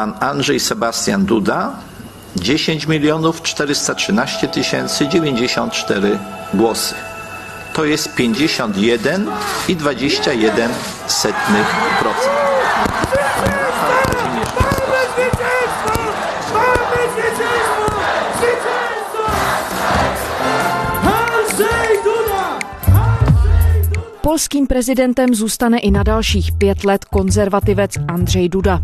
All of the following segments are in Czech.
pan Andrzej Sebastian Duda 10 milionów 413 tysięcy 94 głosy. To jest 51,21%. Polským prezidentem zůstane i na dalších pět let konzervativec Andřej Duda.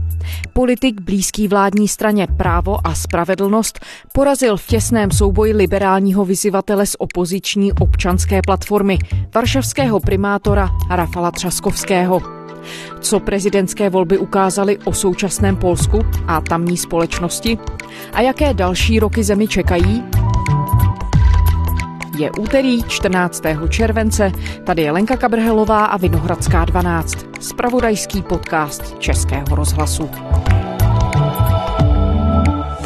Politik blízký vládní straně Právo a spravedlnost porazil v těsném souboji liberálního vyzývatele z opoziční občanské platformy, varšavského primátora Rafala Třaskovského. Co prezidentské volby ukázaly o současném Polsku a tamní společnosti? A jaké další roky zemi čekají? Je úterý 14. července, tady je Lenka Kabrhelová a Vinohradská 12, spravodajský podcast Českého rozhlasu.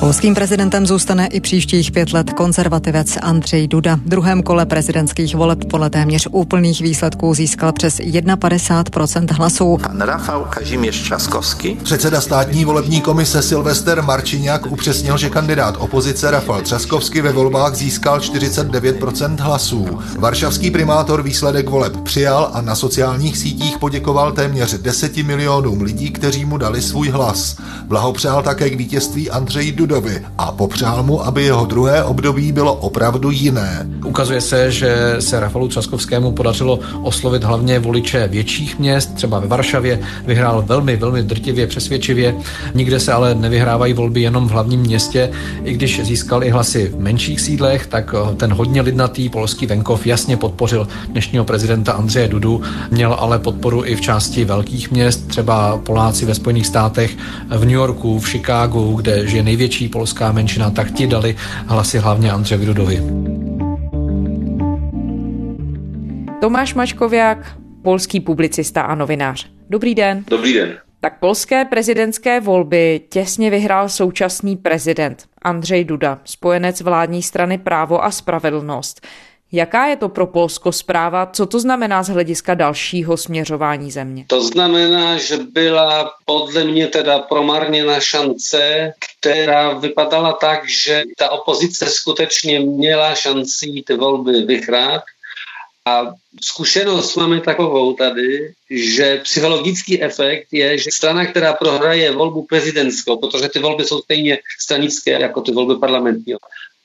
Polským prezidentem zůstane i příštích pět let konzervativec Andřej Duda. V druhém kole prezidentských voleb podle téměř úplných výsledků získal přes 51% hlasů. Pan Rafał Kazimierz Trzaskowski. Předseda státní volební komise Silvester Marčiňák upřesnil, že kandidát opozice Rafal Třaskovsky ve volbách získal 49% hlasů. Varšavský primátor výsledek voleb přijal a na sociálních sítích poděkoval téměř 10 milionům lidí, kteří mu dali svůj hlas. Blahopřál také k vítězství Andřej Duda Dudovi a popřál mu, aby jeho druhé období bylo opravdu jiné. Ukazuje se, že se Rafalu Třaskovskému podařilo oslovit hlavně voliče větších měst, třeba ve Varšavě vyhrál velmi, velmi drtivě, přesvědčivě. Nikde se ale nevyhrávají volby jenom v hlavním městě. I když získal i hlasy v menších sídlech, tak ten hodně lidnatý polský venkov jasně podpořil dnešního prezidenta Andřeje Dudu. Měl ale podporu i v části velkých měst, třeba Poláci ve Spojených státech, v New Yorku, v Chicagu, kde žije největší největší polská menšina, tak ti dali hlasy hlavně Andřeji Dudovi. Tomáš Mačkoviak, polský publicista a novinář. Dobrý den. Dobrý den. Tak polské prezidentské volby těsně vyhrál současný prezident Andřej Duda, spojenec vládní strany Právo a spravedlnost. Jaká je to pro Polsko zpráva? Co to znamená z hlediska dalšího směřování země? To znamená, že byla podle mě teda promarněna šance, která vypadala tak, že ta opozice skutečně měla šanci ty volby vyhrát. A zkušenost máme takovou tady, že psychologický efekt je, že strana, která prohraje volbu prezidentskou, protože ty volby jsou stejně stranické jako ty volby parlamentní,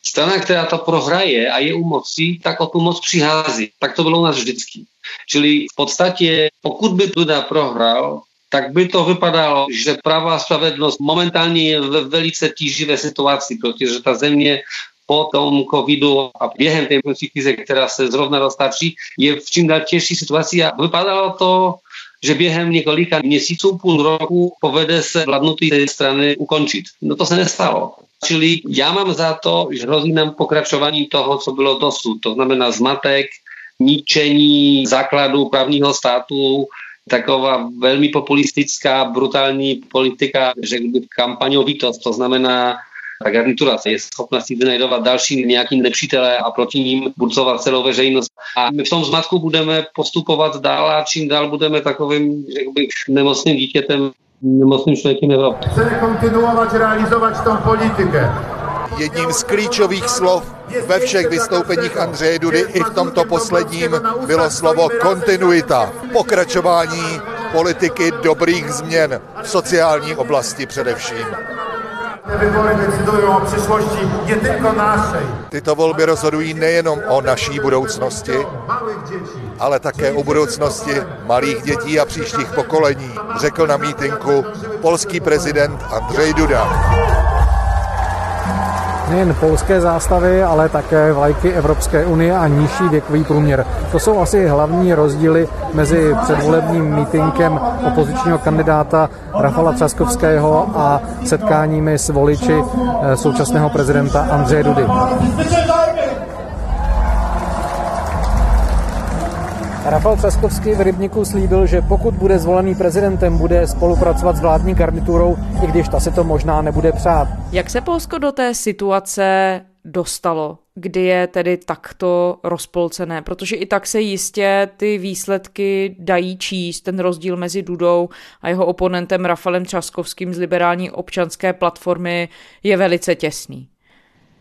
strana, která to prohraje a je u moci, tak o tu moc přichází. Tak to bylo u nás vždycky. Čili v podstatě, pokud by Duda prohrál, tak by to vypadalo, že pravá spravedlnost momentálně je ve velice tíživé situaci, protože ta země po tom covidu a během té krize, která se zrovna roztačí, je v čím dál těžší situaci a vypadalo to, že během několika měsíců, půl roku povede se vládnutí té strany ukončit. No to se nestalo. Čili já mám za to, že hrozí nám pokračování toho, co bylo dosud. To znamená zmatek, ničení základů právního státu, taková velmi populistická, brutální politika, řekl bych, kampaňovitost. To znamená, ta garnitura je schopna si vynajdovat další nějaký nepřítele a proti ním burcovat celou veřejnost. A my v tom zmatku budeme postupovat dál a čím dál budeme takovým, řekl bych, nemocným dítětem nemocným člověkem Evropy. Chceme kontinuovat realizovat tom politikę. Jedním z klíčových slov ve všech vystoupeních Andřeje Dudy i v tomto posledním bylo slovo kontinuita, pokračování politiky dobrých změn v sociální oblasti především. Tyto volby rozhodují nejenom o naší budoucnosti, ale také o budoucnosti malých dětí a příštích pokolení, řekl na mítinku polský prezident Andřej Duda nejen polské zástavy, ale také vlajky Evropské unie a nižší věkový průměr. To jsou asi hlavní rozdíly mezi předvolebním mítinkem opozičního kandidáta Rafala Třaskovského a setkáními s voliči eh, současného prezidenta Andřeje Dudy. Rafal Třaskovský v Rybníku slíbil, že pokud bude zvolený prezidentem, bude spolupracovat s vládní garniturou, i když ta se to možná nebude přát. Jak se Polsko do té situace dostalo, kdy je tedy takto rozpolcené, protože i tak se jistě ty výsledky dají číst, ten rozdíl mezi Dudou a jeho oponentem Rafalem Třaskovským z liberální občanské platformy je velice těsný.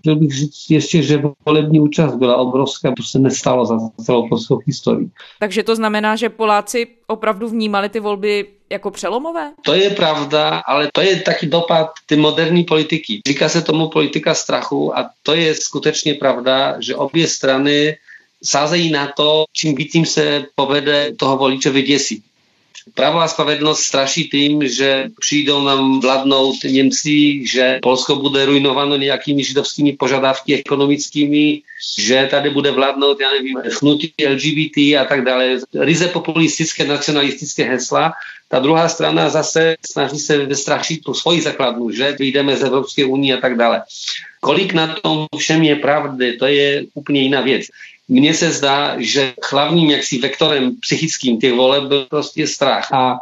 Chtěl bych říct ještě, že volební účast byla obrovská, to se nestalo za celou polskou historii. Takže to znamená, že Poláci opravdu vnímali ty volby jako přelomové? To je pravda, ale to je taky dopad ty moderní politiky. Říká se tomu politika strachu a to je skutečně pravda, že obě strany sázejí na to, čím víc jim se povede toho voliče vyděsit. Právo a spravedlnost straší tým, že přijdou nám vládnout Němci, že Polsko bude ruinováno nějakými židovskými požadavky ekonomickými, že tady bude vládnout, já nevím, hnutí LGBT a tak dále. Ryze populistické, nacionalistické hesla. Ta druhá strana zase snaží se vystrašit tu svoji základnu, že vyjdeme z Evropské unie a tak dále. Kolik na tom všem je pravdy, to je úplně jiná věc. Mně se zdá, že hlavním jaksi vektorem psychickým těch voleb byl prostě strach. A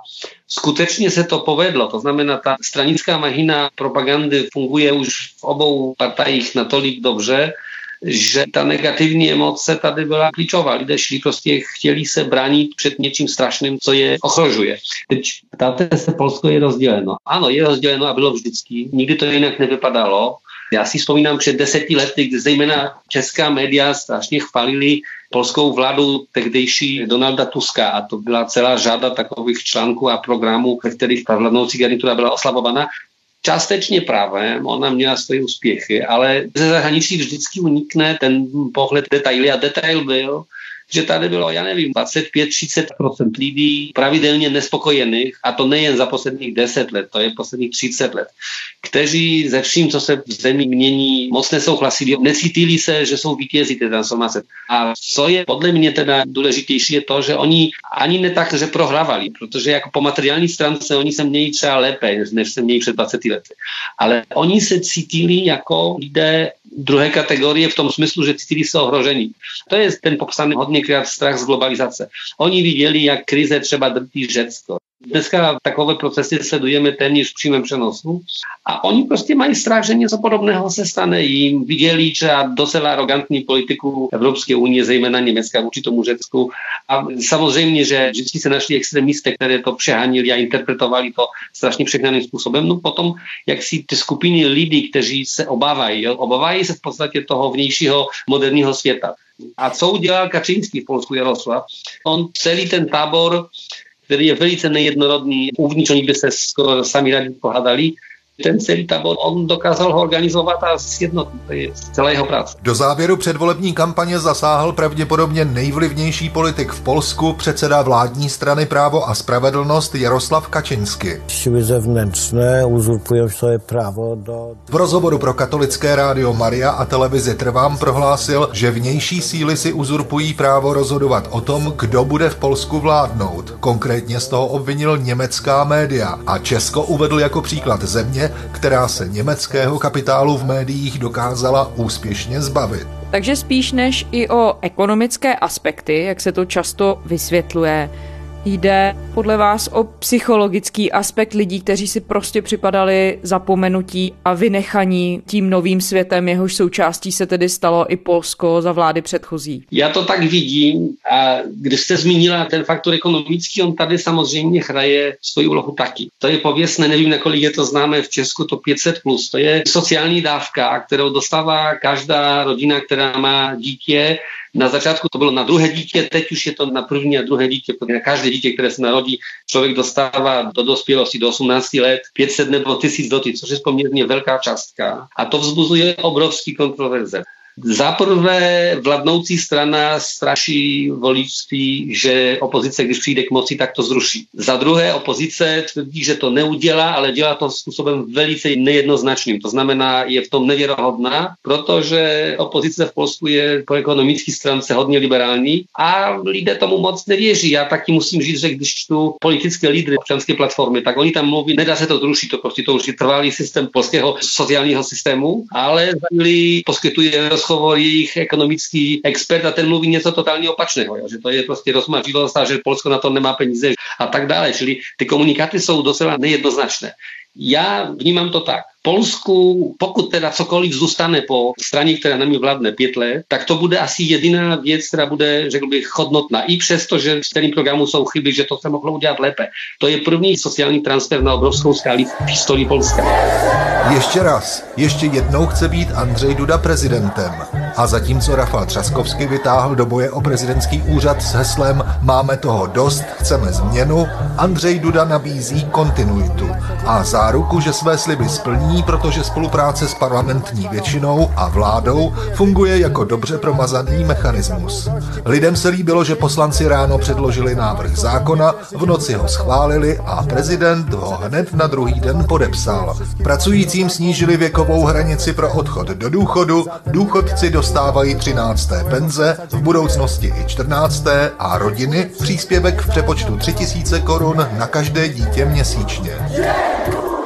skutečně se to povedlo. To znamená, ta stranická mahina propagandy funguje už v obou partajích natolik dobře, že ta negativní emoce tady byla klíčová. Lidé šli prostě, chtěli se bránit před něčím strašným, co je ohrožuje. Teď ptáte se, Polsko je rozděleno. Ano, je rozděleno a bylo vždycky. Nikdy to jinak nevypadalo. Já si vzpomínám před deseti lety, kdy zejména česká média strašně chválili polskou vládu tehdejší Donalda Tuska a to byla celá řada takových článků a programů, ve kterých ta vládnoucí garnitura byla oslabovaná. Částečně právem, ona měla svoje úspěchy, ale ze zahraničí vždycky unikne ten pohled detaily a detail byl, že tady bylo, já nevím, 25-30% lidí pravidelně nespokojených, a to nejen za posledních 10 let, to je posledních 30 let, kteří ze vším, co se v zemi mění, moc nesouhlasili, necítili se, že jsou vítězi té transformace. A co je podle mě teda důležitější, je to, že oni ani ne tak, že prohrávali, protože jako po materiální stránce oni se mějí třeba lépe, než se mějí před 20 lety. Ale oni se cítili jako lidé druhé kategorie v tom smyslu, že cítili se ohrožení. To je ten popsaný hodněkrát strach z globalizace. Oni viděli, jak krize třeba drtí Řecko. Dneska takové procesy sledujeme téměř v přímém přenosu a oni prostě mají strach, že něco podobného se stane jim. Viděli třeba docela arrogantní politiku Evropské unie, zejména Německa vůči tomu Řecku. A samozřejmě, že vždycky se našli extremisté, které to přehanili a interpretovali to strašně přehnaným způsobem. No potom, jak si ty skupiny lidí, kteří se obávají, obávají se v podstatě toho vnějšího moderního světa. A co udělal Kačínský v Polsku Jaroslav? On celý ten tábor který je velice nejednorodný. Uvnitř oni by se skoro sami rádi pohádali ten celý tábor, on dokázal ho organizovat a sjednotit. To je celá jeho práce. Do závěru předvolební kampaně zasáhl pravděpodobně nejvlivnější politik v Polsku, předseda vládní strany Právo a spravedlnost Jaroslav Kaczyński. Siły zewnętrzne uzurpują svoje právo do... V rozhovoru pro katolické rádio Maria a televizi Trvám prohlásil, že vnější síly si uzurpují právo rozhodovat o tom, kdo bude v Polsku vládnout. Konkrétně z toho obvinil německá média a Česko uvedl jako příklad země, která se německého kapitálu v médiích dokázala úspěšně zbavit. Takže spíš než i o ekonomické aspekty, jak se to často vysvětluje, Jde podle vás o psychologický aspekt lidí, kteří si prostě připadali zapomenutí a vynechaní tím novým světem, jehož součástí se tedy stalo i Polsko za vlády předchozí? Já to tak vidím a když jste zmínila ten faktor ekonomický, on tady samozřejmě hraje svoji úlohu taky. To je pověstné, nevím, nakolik je to známé v Česku, to 500+. Plus. To je sociální dávka, kterou dostává každá rodina, která má dítě na začátku to bylo na druhé dítě, teď už je to na první a druhé dítě, protože na každé dítě, které se narodí, člověk dostává do dospělosti do 18 let 500 nebo 1000 doty, což je poměrně velká částka. A to vzbuzuje obrovský kontroverze. Za prvé vládnoucí strana straší voličství, že opozice, když přijde k moci, tak to zruší. Za druhé opozice tvrdí, že to neudělá, ale dělá to způsobem velice nejednoznačným. To znamená, je v tom nevěrohodná, protože opozice v Polsku je po ekonomické stránce hodně liberální a lidé tomu moc nevěří. Já taky musím říct, že když čtu politické lídry občanské platformy, tak oni tam mluví, nedá se to zrušit, to prostě to už je trvalý systém polského sociálního systému, ale poskytuje rozhovor jejich ekonomický expert a ten mluví něco totálně opačného, jo? že to je prostě rozmařilost a že Polsko na to nemá peníze a tak dále. Čili ty komunikáty jsou docela nejednoznačné. Já vnímám to tak, Polsku, pokud teda cokoliv zůstane po straně, která nami vládne pět let, tak to bude asi jediná věc, která bude, řekl bych, hodnotná. I přesto, že v celém programu jsou chyby, že to se mohlo udělat lépe. To je první sociální transfer na obrovskou skáli v historii Polska. Ještě raz, ještě jednou chce být Andřej Duda prezidentem. A zatímco Rafal Třaskovský vytáhl do boje o prezidentský úřad s heslem Máme toho dost, chceme změnu, Andřej Duda nabízí kontinuitu a záruku, že své sliby splní, protože spolupráce s parlamentní většinou a vládou funguje jako dobře promazaný mechanismus. Lidem se líbilo, že poslanci ráno předložili návrh zákona, v noci ho schválili a prezident ho hned na druhý den podepsal. Pracujícím snížili věkovou hranici pro odchod do důchodu, důchodci dostávají 13. penze, v budoucnosti i 14. a rodiny příspěvek v přepočtu 3000 korun na každé dítě měsíčně.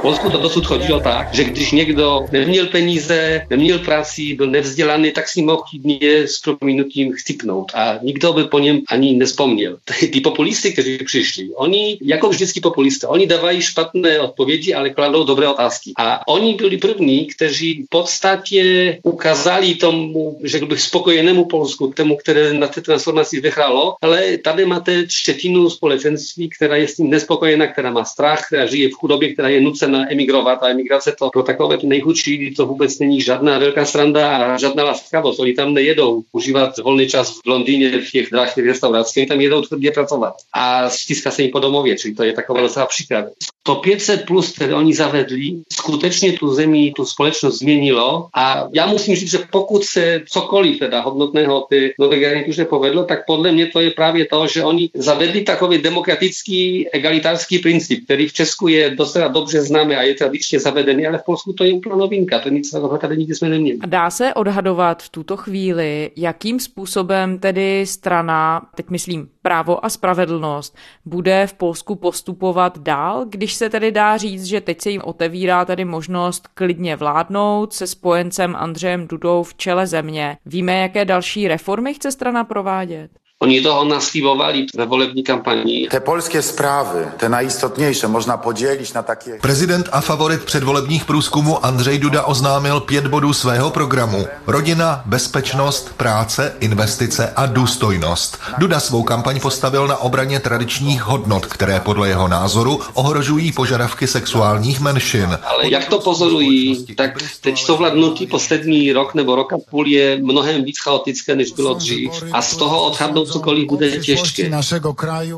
Polsku to dosud chodilo tak, že když někdo neměl peníze, neměl práci, byl nevzdělaný, tak si mohl chybně s prominutím chcipnout a nikdo by po něm ani nespomněl. Ty populisty, kteří přišli, oni, jako vždycky populisté, oni dávají špatné odpovědi, ale kladou dobré otázky. A oni byli první, kteří v podstatě ukázali tomu, řekl bych, spokojenému Polsku, tomu, které na té transformaci vyhrálo, ale tady máte třetinu společenství, která je s tím nespokojená, která má strach, která žije v chudobě, která je nucena emigrovat a emigrace to pro takové nejchudší to vůbec není žádná velká sranda a žádná laskavost. Oni tam nejedou užívat volný čas v Londýně v těch drahých restauracích, oni tam jedou tvrdě pracovat a stiská se jim po domově, čili to je taková docela příklad. To 500 plus, které oni zavedli, skutečně tu zemi, tu společnost změnilo a já musím říct, že pokud se cokoliv teda hodnotného ty nové generace už nepovedlo, tak podle mě to je právě to, že oni zavedli takový demokratický egalitárský princip, který v Česku je docela dobře známe a je tradičně zavedený, ale v Polsku to je úplná novinka, to nic takového tady nikdy jsme neměli. Dá se odhadovat v tuto chvíli, jakým způsobem tedy strana, teď myslím právo a spravedlnost, bude v Polsku postupovat dál, když se tedy dá říct, že teď se jim otevírá tedy možnost klidně vládnout se spojencem Andřejem Dudou v čele země. Víme, jaké další reformy chce strana provádět? Oni toho naslibovali ve volební kampanii. Te polskie sprawy, te najistotniejsze, można podzielić na takie... Prezident a favorit předvolebních průzkumů Andřej Duda oznámil pět bodů svého programu. Rodina, bezpečnost, práce, investice a důstojnost. Duda svou kampaň postavil na obraně tradičních hodnot, které podle jeho názoru ohrožují požadavky sexuálních menšin. Ale jak to pozorují, tak teď to vládnutí poslední rok nebo rok a půl je mnohem víc chaotické, než bylo dřív. A z toho odhadnout cokoliv bude těžké.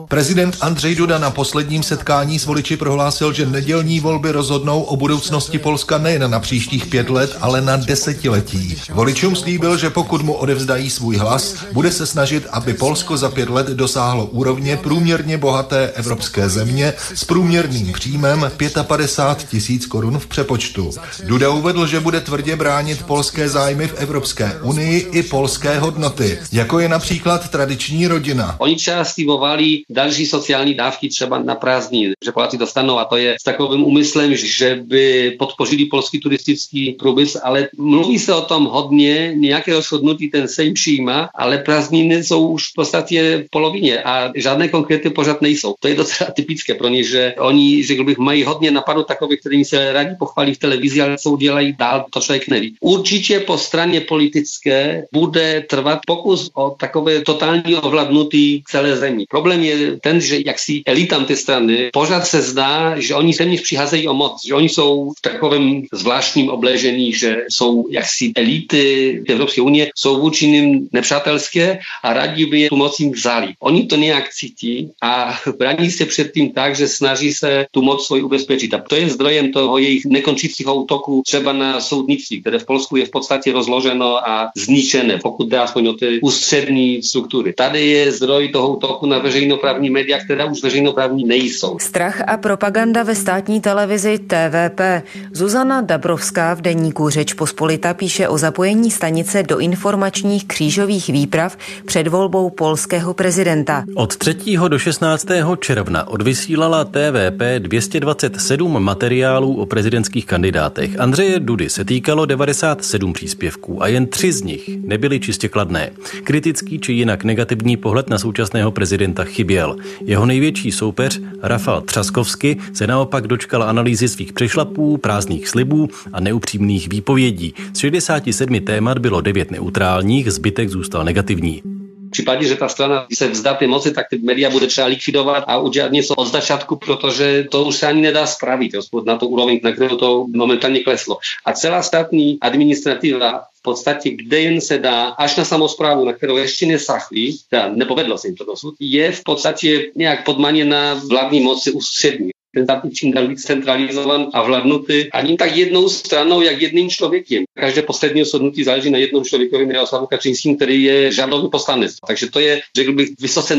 Prezident Andřej Duda na posledním setkání s voliči prohlásil, že nedělní volby rozhodnou o budoucnosti Polska nejen na příštích pět let, ale na desetiletí. Voličům slíbil, že pokud mu odevzdají svůj hlas, bude se snažit, aby Polsko za pět let dosáhlo úrovně průměrně bohaté evropské země s průměrným příjmem 55 tisíc korun v přepočtu. Duda uvedl, že bude tvrdě bránit polské zájmy v Evropské unii i polské hodnoty, jako je například tradiční tradiční rodina. Oni třeba slibovali další sociální dávky třeba na prázdniny, že Poláci dostanou a to je s takovým úmyslem, že by podpořili polský turistický průmysl, ale mluví se o tom hodně, nějaké rozhodnutí ten se jim přijímá, ale prázdniny jsou už v podstatě v polovině a žádné konkrétní pořád nejsou. To je docela typické pro ně, že oni, řekl bych, mají hodně napadů takových, kterými se rádi pochválí v televizi, ale co udělají dál, to člověk neví. Určitě po straně politické bude trvat pokus o takové totální ovládnutý celé zemi. Problém je ten, že jak si elitám té strany pořád se zdá, že oni téměř přicházejí o moc, že oni jsou v takovém zvláštním obležení, že jsou jaksi elity Evropské unie, jsou vůči nim nepřátelské a rádi by je tu moc jim vzali. Oni to nějak cítí a brání se před tím tak, že snaží se tu moc svůj ubezpečit. A to je zdrojem toho jejich nekončícího útoku třeba na soudnictví, které v Polsku je v podstatě rozloženo a zničené, pokud jde aspoň o ty ústřední struktury. Ta tady je zdroj toho útoku na veřejnoprávní média, která už veřejnoprávní nejsou. Strach a propaganda ve státní televizi TVP. Zuzana Dabrovská v deníku Řeč Pospolita píše o zapojení stanice do informačních křížových výprav před volbou polského prezidenta. Od 3. do 16. června odvysílala TVP 227 materiálů o prezidentských kandidátech. Andřeje Dudy se týkalo 97 příspěvků a jen tři z nich nebyly čistě kladné. Kritický či jinak negativní negativní pohled na současného prezidenta chyběl. Jeho největší soupeř Rafal Třaskovsky se naopak dočkal analýzy svých přešlapů, prázdných slibů a neupřímných výpovědí. Z 67 témat bylo 9 neutrálních, zbytek zůstal negativní. V případě, že ta strana se vzdá ty moci, tak ty média bude třeba likvidovat a udělat něco od začátku, protože to už se ani nedá spravit na to úroveň, na kterou to momentálně kleslo. A celá státní administrativa v podstatě, kde jen se dá, až na samozprávu, na kterou ještě nesachli, teda nepovedlo se jim to dosud, je v podstatě nějak podmaněna vládní moci ústřední ten víc centralizovan a vládnutý ani tak jednou stranou, jak jedným člověkem. Každé poslední rozhodnutí záleží na jednom člověkovi, Miroslavu Kačínským, který je žádný poslanec. Takže to je, řekl bych, vysoce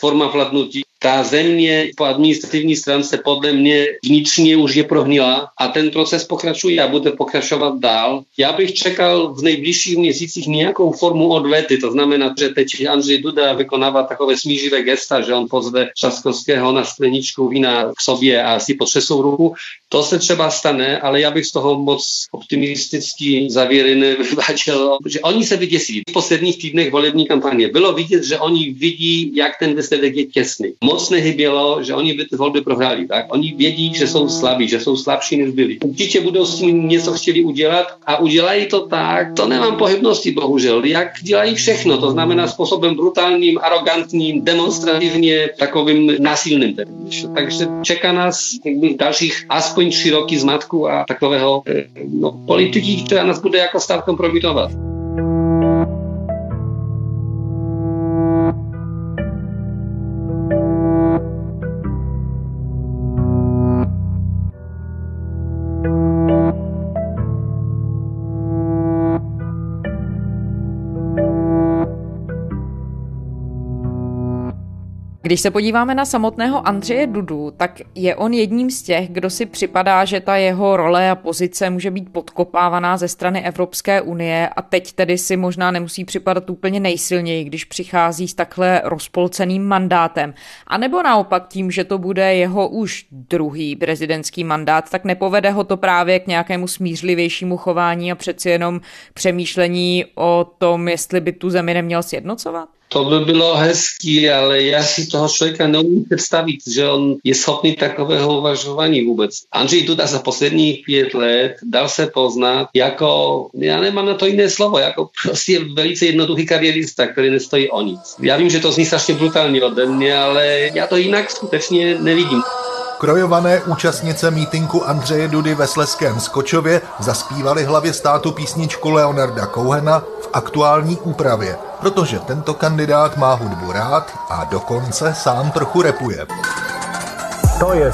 forma vládnutí ta země po administrativní stránce podle mě vnitřně už je prohnila a ten proces pokračuje a bude pokračovat dál. Já bych čekal v nejbližších měsících nějakou formu odvety, to znamená, že teď Andřej Duda vykonává takové smíživé gesta, že on pozve Časkovského na skleničku vína k sobě a si potřesou ruku. To se třeba stane, ale já bych z toho moc optimistický závěry nevyváděl, že oni se vyděsí. V posledních týdnech volební kampaně bylo vidět, že oni vidí, jak ten výsledek je těsný moc nehybělo, že oni by ty volby prohráli. Tak? Oni vědí, že jsou slabí, že jsou slabší, než byli. Určitě budou s tím něco chtěli udělat a udělají to tak, to nemám pohybnosti, bohužel, jak dělají všechno, to znamená způsobem brutálním, arrogantním, demonstrativně takovým násilným. Takže čeká nás jakby dalších aspoň tři roky zmatku a takového eh, no, politiky, která nás bude jako stát kompromitovat. Když se podíváme na samotného Andřeje Dudu, tak je on jedním z těch, kdo si připadá, že ta jeho role a pozice může být podkopávaná ze strany Evropské unie a teď tedy si možná nemusí připadat úplně nejsilněji, když přichází s takhle rozpolceným mandátem. A nebo naopak tím, že to bude jeho už druhý prezidentský mandát, tak nepovede ho to právě k nějakému smířlivějšímu chování a přeci jenom přemýšlení o tom, jestli by tu zemi neměl sjednocovat? To by bylo hezký, ale já si toho člověka neumím představit, že on je schopný takového uvažování vůbec. Andřej Duda za posledních pět let dal se poznat jako, já nemám na to jiné slovo, jako prostě velice jednoduchý kariérista, který nestojí o nic. Já vím, že to zní strašně brutálně ode mě, ale já to jinak skutečně nevidím. Krojované účastnice mítinku Andřeje Dudy ve Sleském Skočově zaspívali hlavě státu písničku Leonarda Cohena v aktuální úpravě, protože tento kandidát má hudbu rád a dokonce sám trochu repuje. To je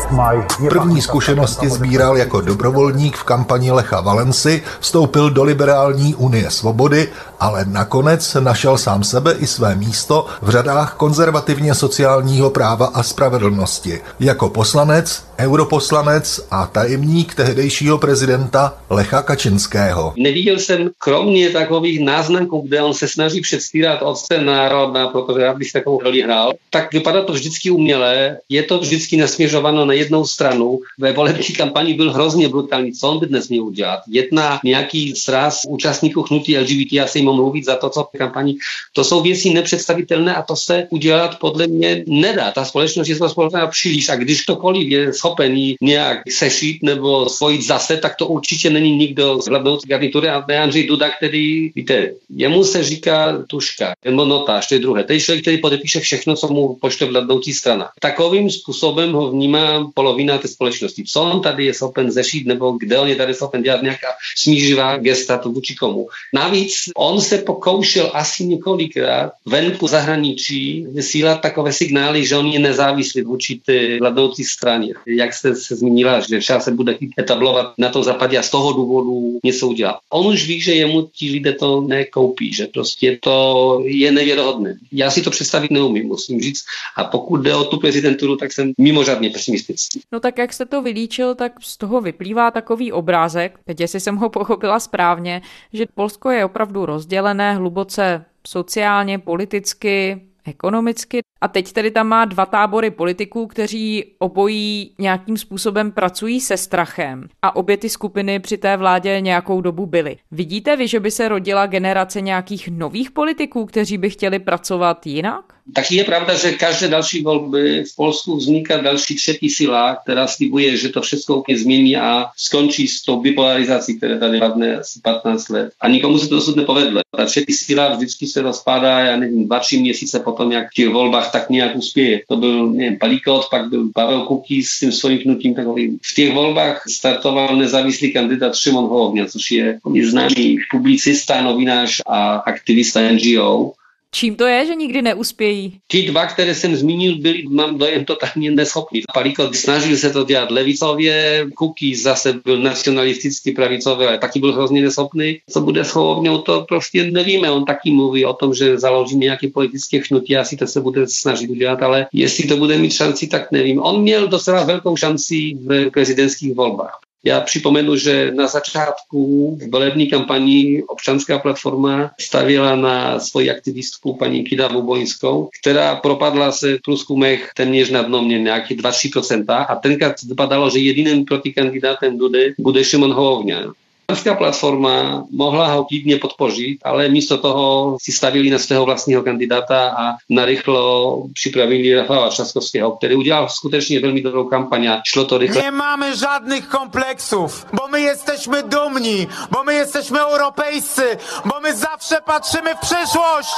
První zkušenosti sbíral jako dobrovolník v kampani Lecha Valenci, vstoupil do liberální unie svobody, ale nakonec našel sám sebe i své místo v řadách konzervativně sociálního práva a spravedlnosti. Jako poslanec, europoslanec a tajemník tehdejšího prezidenta Lecha Kačinského. Neviděl jsem kromě takových náznaků, kde on se snaží předstírat otce národa, protože já bych takovou roli hrál, tak vypadá to vždycky uměle, je to vždycky nasměřováno směřováno na jednou stranu. Ve volební kampani byl hrozně brutální. Co on by dnes měl udělat? Jedna nějaký sraz účastníků hnutí LGBT, já se jim mluvit za to, co v kampani. To jsou věci nepředstavitelné a to se udělat podle mě nedá. Ta společnost je společná příliš a když ktokoliv je schopen nějak sešít nebo svojit zase, tak to určitě není nikdo z hlavnou garnitury a ne Andřej Duda, který, víte, jemu se říká tuška, nebo notář, to je druhé. To je člověk, který podepíše všechno, co mu pošle vládnoucí strana. Takovým způsobem ho vnímá polovina té společnosti. Co on tady je schopen zešít, nebo kde on je tady schopen dělat nějaká smířivá gesta to vůči komu. Navíc on se pokoušel asi několikrát venku zahraničí vysílat takové signály, že on je nezávislý vůči té vládnoucí straně. Jak jste se zmínila, že třeba se bude etablovat na tom západě a z toho důvodu něco udělat. On už ví, že jemu ti lidé to nekoupí, že prostě to je nevěrohodné. Já si to představit neumím, musím říct. A pokud jde o tu prezidenturu, tak jsem mimořádně pesimistický. No tak jak jste to vylíčil, tak z toho vyplývá takový obrázek, teď jestli jsem ho pochopila správně, že Polsko je opravdu rozdělené hluboce sociálně, politicky, ekonomicky. A teď tedy tam má dva tábory politiků, kteří obojí nějakým způsobem pracují se strachem. A obě ty skupiny při té vládě nějakou dobu byly. Vidíte vy, že by se rodila generace nějakých nových politiků, kteří by chtěli pracovat jinak? Taky je pravda, že každé další volby v Polsku vzniká další třetí sila, která slibuje, že to všechno úplně změní a skončí s tou bipolarizací, která tady vládne asi 15 let. A nikomu se to dosud nepovedlo. Ta třetí sila vždycky se rozpadá, já nevím, dva, tři měsíce potom, jak v těch volbách tak nějak uspěje. To byl, nevím, Palikot, pak byl Pavel Kuký s tím svým hnutím takovým. V těch volbách startoval nezávislý kandidát Šimon Holovňa, což je známý publicista, novinář a aktivista NGO. Čím to je, že nikdy neuspějí? Ti dva, které jsem zmínil, byli, mám dojem, totálně neschopní. Paliko snažil se to dělat levicově, Kuky zase byl nacionalistický pravicový, ale taky byl hrozně neschopný. Co bude s Holovňou, to prostě nevíme. On taky mluví o tom, že založí nějaké politické hnutí, asi to se bude snažit udělat, ale jestli to bude mít šanci, tak nevím. On měl docela velkou šanci v prezidentských volbách. Já připomenu, že na začátku v volební kampani občanská platforma stavila na svoji aktivistku paní Kida Bubojskou, která propadla se v průzkumech téměř na dno mě nějaký 2-3% a tenkrát vypadalo, že jediným protikandidátem Dudy bude Šimon Holovňa. Občanská platforma mohla ho klidně podpořit, ale místo toho si stavili na svého vlastního kandidáta a narychlo připravili Rafała Trzaskowskiego, který udělal skutečně velmi dobrou kampaň a šlo to rychle. Nemáme żadnych kompleksów, bo my jesteśmy dumni, bo my jesteśmy europejscy, bo my zawsze patrzymy w przyszłość.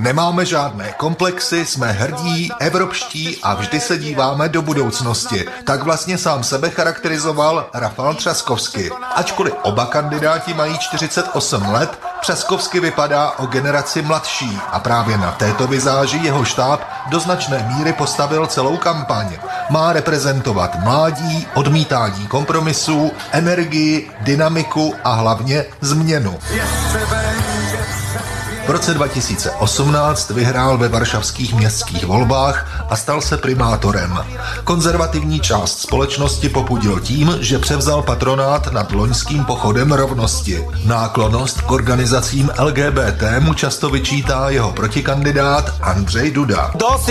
Nemáme žádné komplexy, jsme hrdí, evropští a vždy se díváme do budoucnosti. Tak vlastně sám sebe charakterizoval Rafal Třaskovsky. Ačkoliv oba kandidáti mají 48 let, Třaskovsky vypadá o generaci mladší a právě na této vizáži jeho štáb do značné míry postavil celou kampaň. Má reprezentovat mládí, odmítání kompromisů, energii, dynamiku a hlavně změnu. V roce 2018 vyhrál ve varšavských městských volbách a stal se primátorem. Konzervativní část společnosti popudil tím, že převzal patronát nad loňským pochodem rovnosti. Náklonost k organizacím LGBT mu často vyčítá jeho protikandidát Andrzej Duda.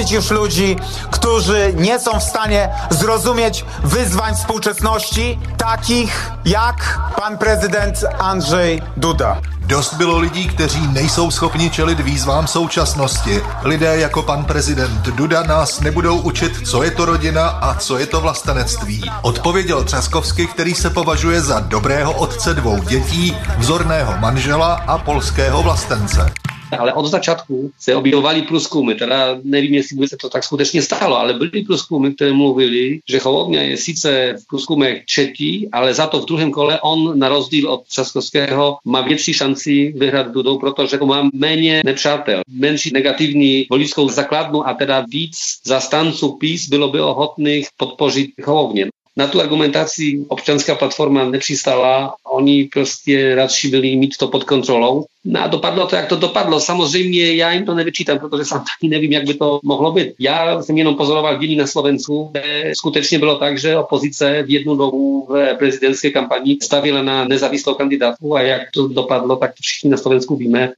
Już ludzi, którzy nie są w stanie zrozumieć wyzwań współczesności, takich jak pan prezydent Andrzej Duda. Dost bylo lidí, kteří nejsou schopni čelit výzvám současnosti. Lidé jako pan prezident Duda nás nebudou učit, co je to rodina a co je to vlastenectví. Odpověděl Třaskovsky, který se považuje za dobrého otce dvou dětí, vzorného manžela a polského vlastence. Ale od začátku se objevovali průzkumy, teda nevím, jestli by se to tak skutečně stalo, ale byly průzkumy, které mluvili, že Holovňa je sice v průzkumech třetí, ale za to v druhém kole on na rozdíl od Třaskovského má větší šanci vyhrát Dudou, protože má méně nepřátel, menší negativní voličskou základnu a teda víc zastanců PIS bylo by ochotných podpořit Holovně. Na tu argumentaci občanská platforma nepřistala, oni prostě radši byli mít to pod kontrolou. No a dopadlo to, jak to dopadlo. Samozřejmě já jim to nevyčítám, protože sám taky nevím, jak by to mohlo být. Já jsem jenom pozoroval dění na Slovensku, kde skutečně bylo tak, že opozice v jednu dobu v prezidentské kampani stavila na nezávislou kandidátku a jak to dopadlo, tak to všichni na Slovensku víme.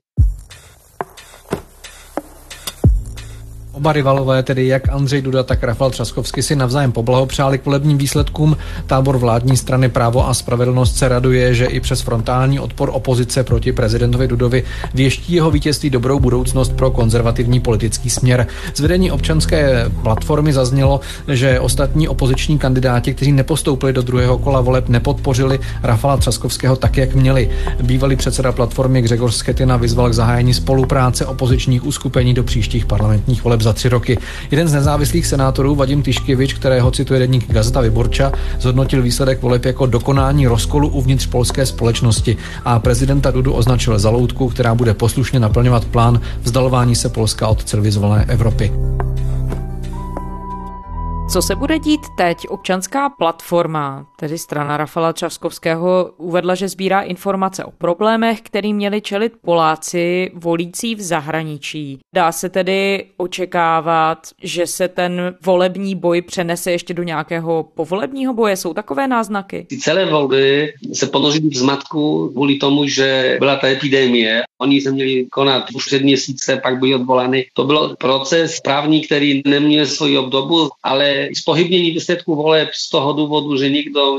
Oba rivalové, tedy jak Andřej Duda, tak Rafal Třaskovsky si navzájem poblahopřáli k volebním výsledkům. Tábor vládní strany Právo a spravedlnost se raduje, že i přes frontální odpor opozice proti prezidentovi Dudovi věští jeho vítězství dobrou budoucnost pro konzervativní politický směr. Z vedení občanské platformy zaznělo, že ostatní opoziční kandidáti, kteří nepostoupili do druhého kola voleb, nepodpořili Rafala Třaskovského tak, jak měli. Bývalý předseda platformy Gregor Schetina vyzval k zahájení spolupráce opozičních uskupení do příštích parlamentních voleb za tři roky. Jeden z nezávislých senátorů, Vadim Tyškevič, kterého cituje deník Gazeta Vyborča, zhodnotil výsledek voleb jako dokonání rozkolu uvnitř polské společnosti a prezidenta Dudu označil za loutku, která bude poslušně naplňovat plán vzdalování se Polska od civilizované Evropy. Co se bude dít teď? Občanská platforma, tedy strana Rafala Časkovského, uvedla, že sbírá informace o problémech, který měli čelit Poláci volící v zahraničí. Dá se tedy očekávat, že se ten volební boj přenese ještě do nějakého povolebního boje? Jsou takové náznaky? Ty celé volby se ponožily v zmatku kvůli tomu, že byla ta epidemie. Oni se měli konat už před měsíce, pak byli odvolány. To byl proces právní, který neměl svoji obdobu, ale spohybnění výsledků voleb z toho důvodu, že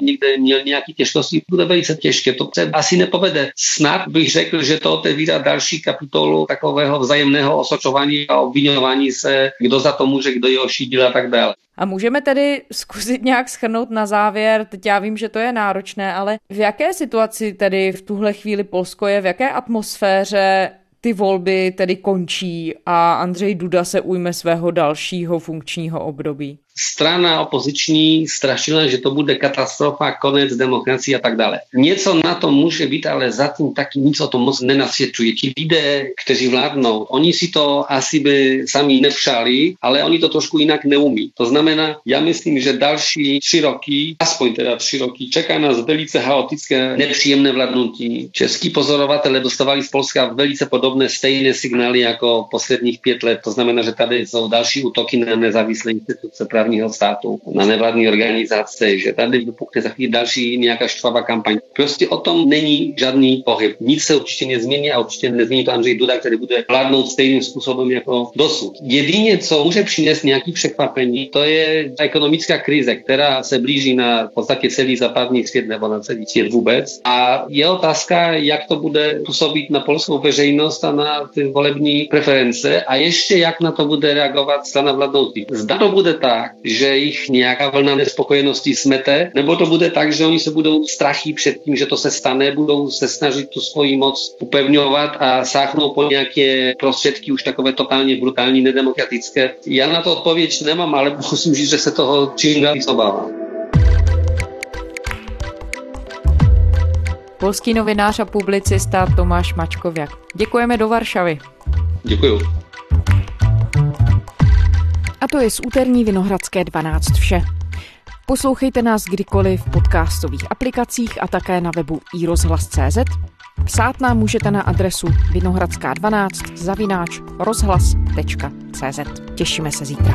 někde měl nějaký těžkosti, bude velice těžké. To se asi nepovede. Snad bych řekl, že to otevírá další kapitolu takového vzájemného osočování a obvinování se, kdo za to může, kdo je ošidil a tak dále. A můžeme tedy zkusit nějak schrnout na závěr, teď já vím, že to je náročné, ale v jaké situaci tedy v tuhle chvíli Polsko je, v jaké atmosféře ty volby tedy končí a Andřej Duda se ujme svého dalšího funkčního období? Strana opoziční strašila, že to bude katastrofa, konec demokracie a tak dále. Něco na to může být, ale zatím taky nic o tom moc nenasvědčuje. Ti lidé, kteří vládnou, oni si to asi by sami nepřáli, ale oni to trošku jinak neumí. To znamená, já myslím, že další tři roky, aspoň teda tři roky, čeká nás velice chaotické, nepříjemné vládnutí. Český pozorovatele dostávali z Polska velice podobné stejné signály jako posledních pět let. To znamená, že tady jsou další útoky na nezávislé instituce právního státu, na nevládní organizace, že tady vypukne za chvíli další nějaká štvavá kampaň. Prostě o tom není žádný pohyb. Nic se určitě nezmění a určitě nezmění to Andřej Duda, který bude vládnout stejným způsobem jako dosud. Jedině, co může přinést nějaký překvapení, to je ekonomická krize, která se blíží na v podstatě celý západní svět nebo na celý svět vůbec. A je otázka, jak to bude působit na polskou veřejnost a na ty volební preference a ještě jak na to bude reagovat strana vládnoucí. Zda to bude tak, že jich nějaká vlna nespokojenosti smete, nebo to bude tak, že oni se budou strachy před tím, že to se stane, budou se snažit tu svoji moc upevňovat a sáhnou po nějaké prostředky už takové totálně brutální, nedemokratické. Já na to odpověď nemám, ale musím říct, že se toho čím dál obávám. Polský novinář a publicista Tomáš Mačkověk. Děkujeme do Varšavy. Děkuju. A to je z úterní Vinohradské 12 vše. Poslouchejte nás kdykoliv v podcastových aplikacích a také na webu iRozhlas.cz. Psát nám můžete na adresu vinohradská12 zavináč rozhlas.cz. Těšíme se zítra.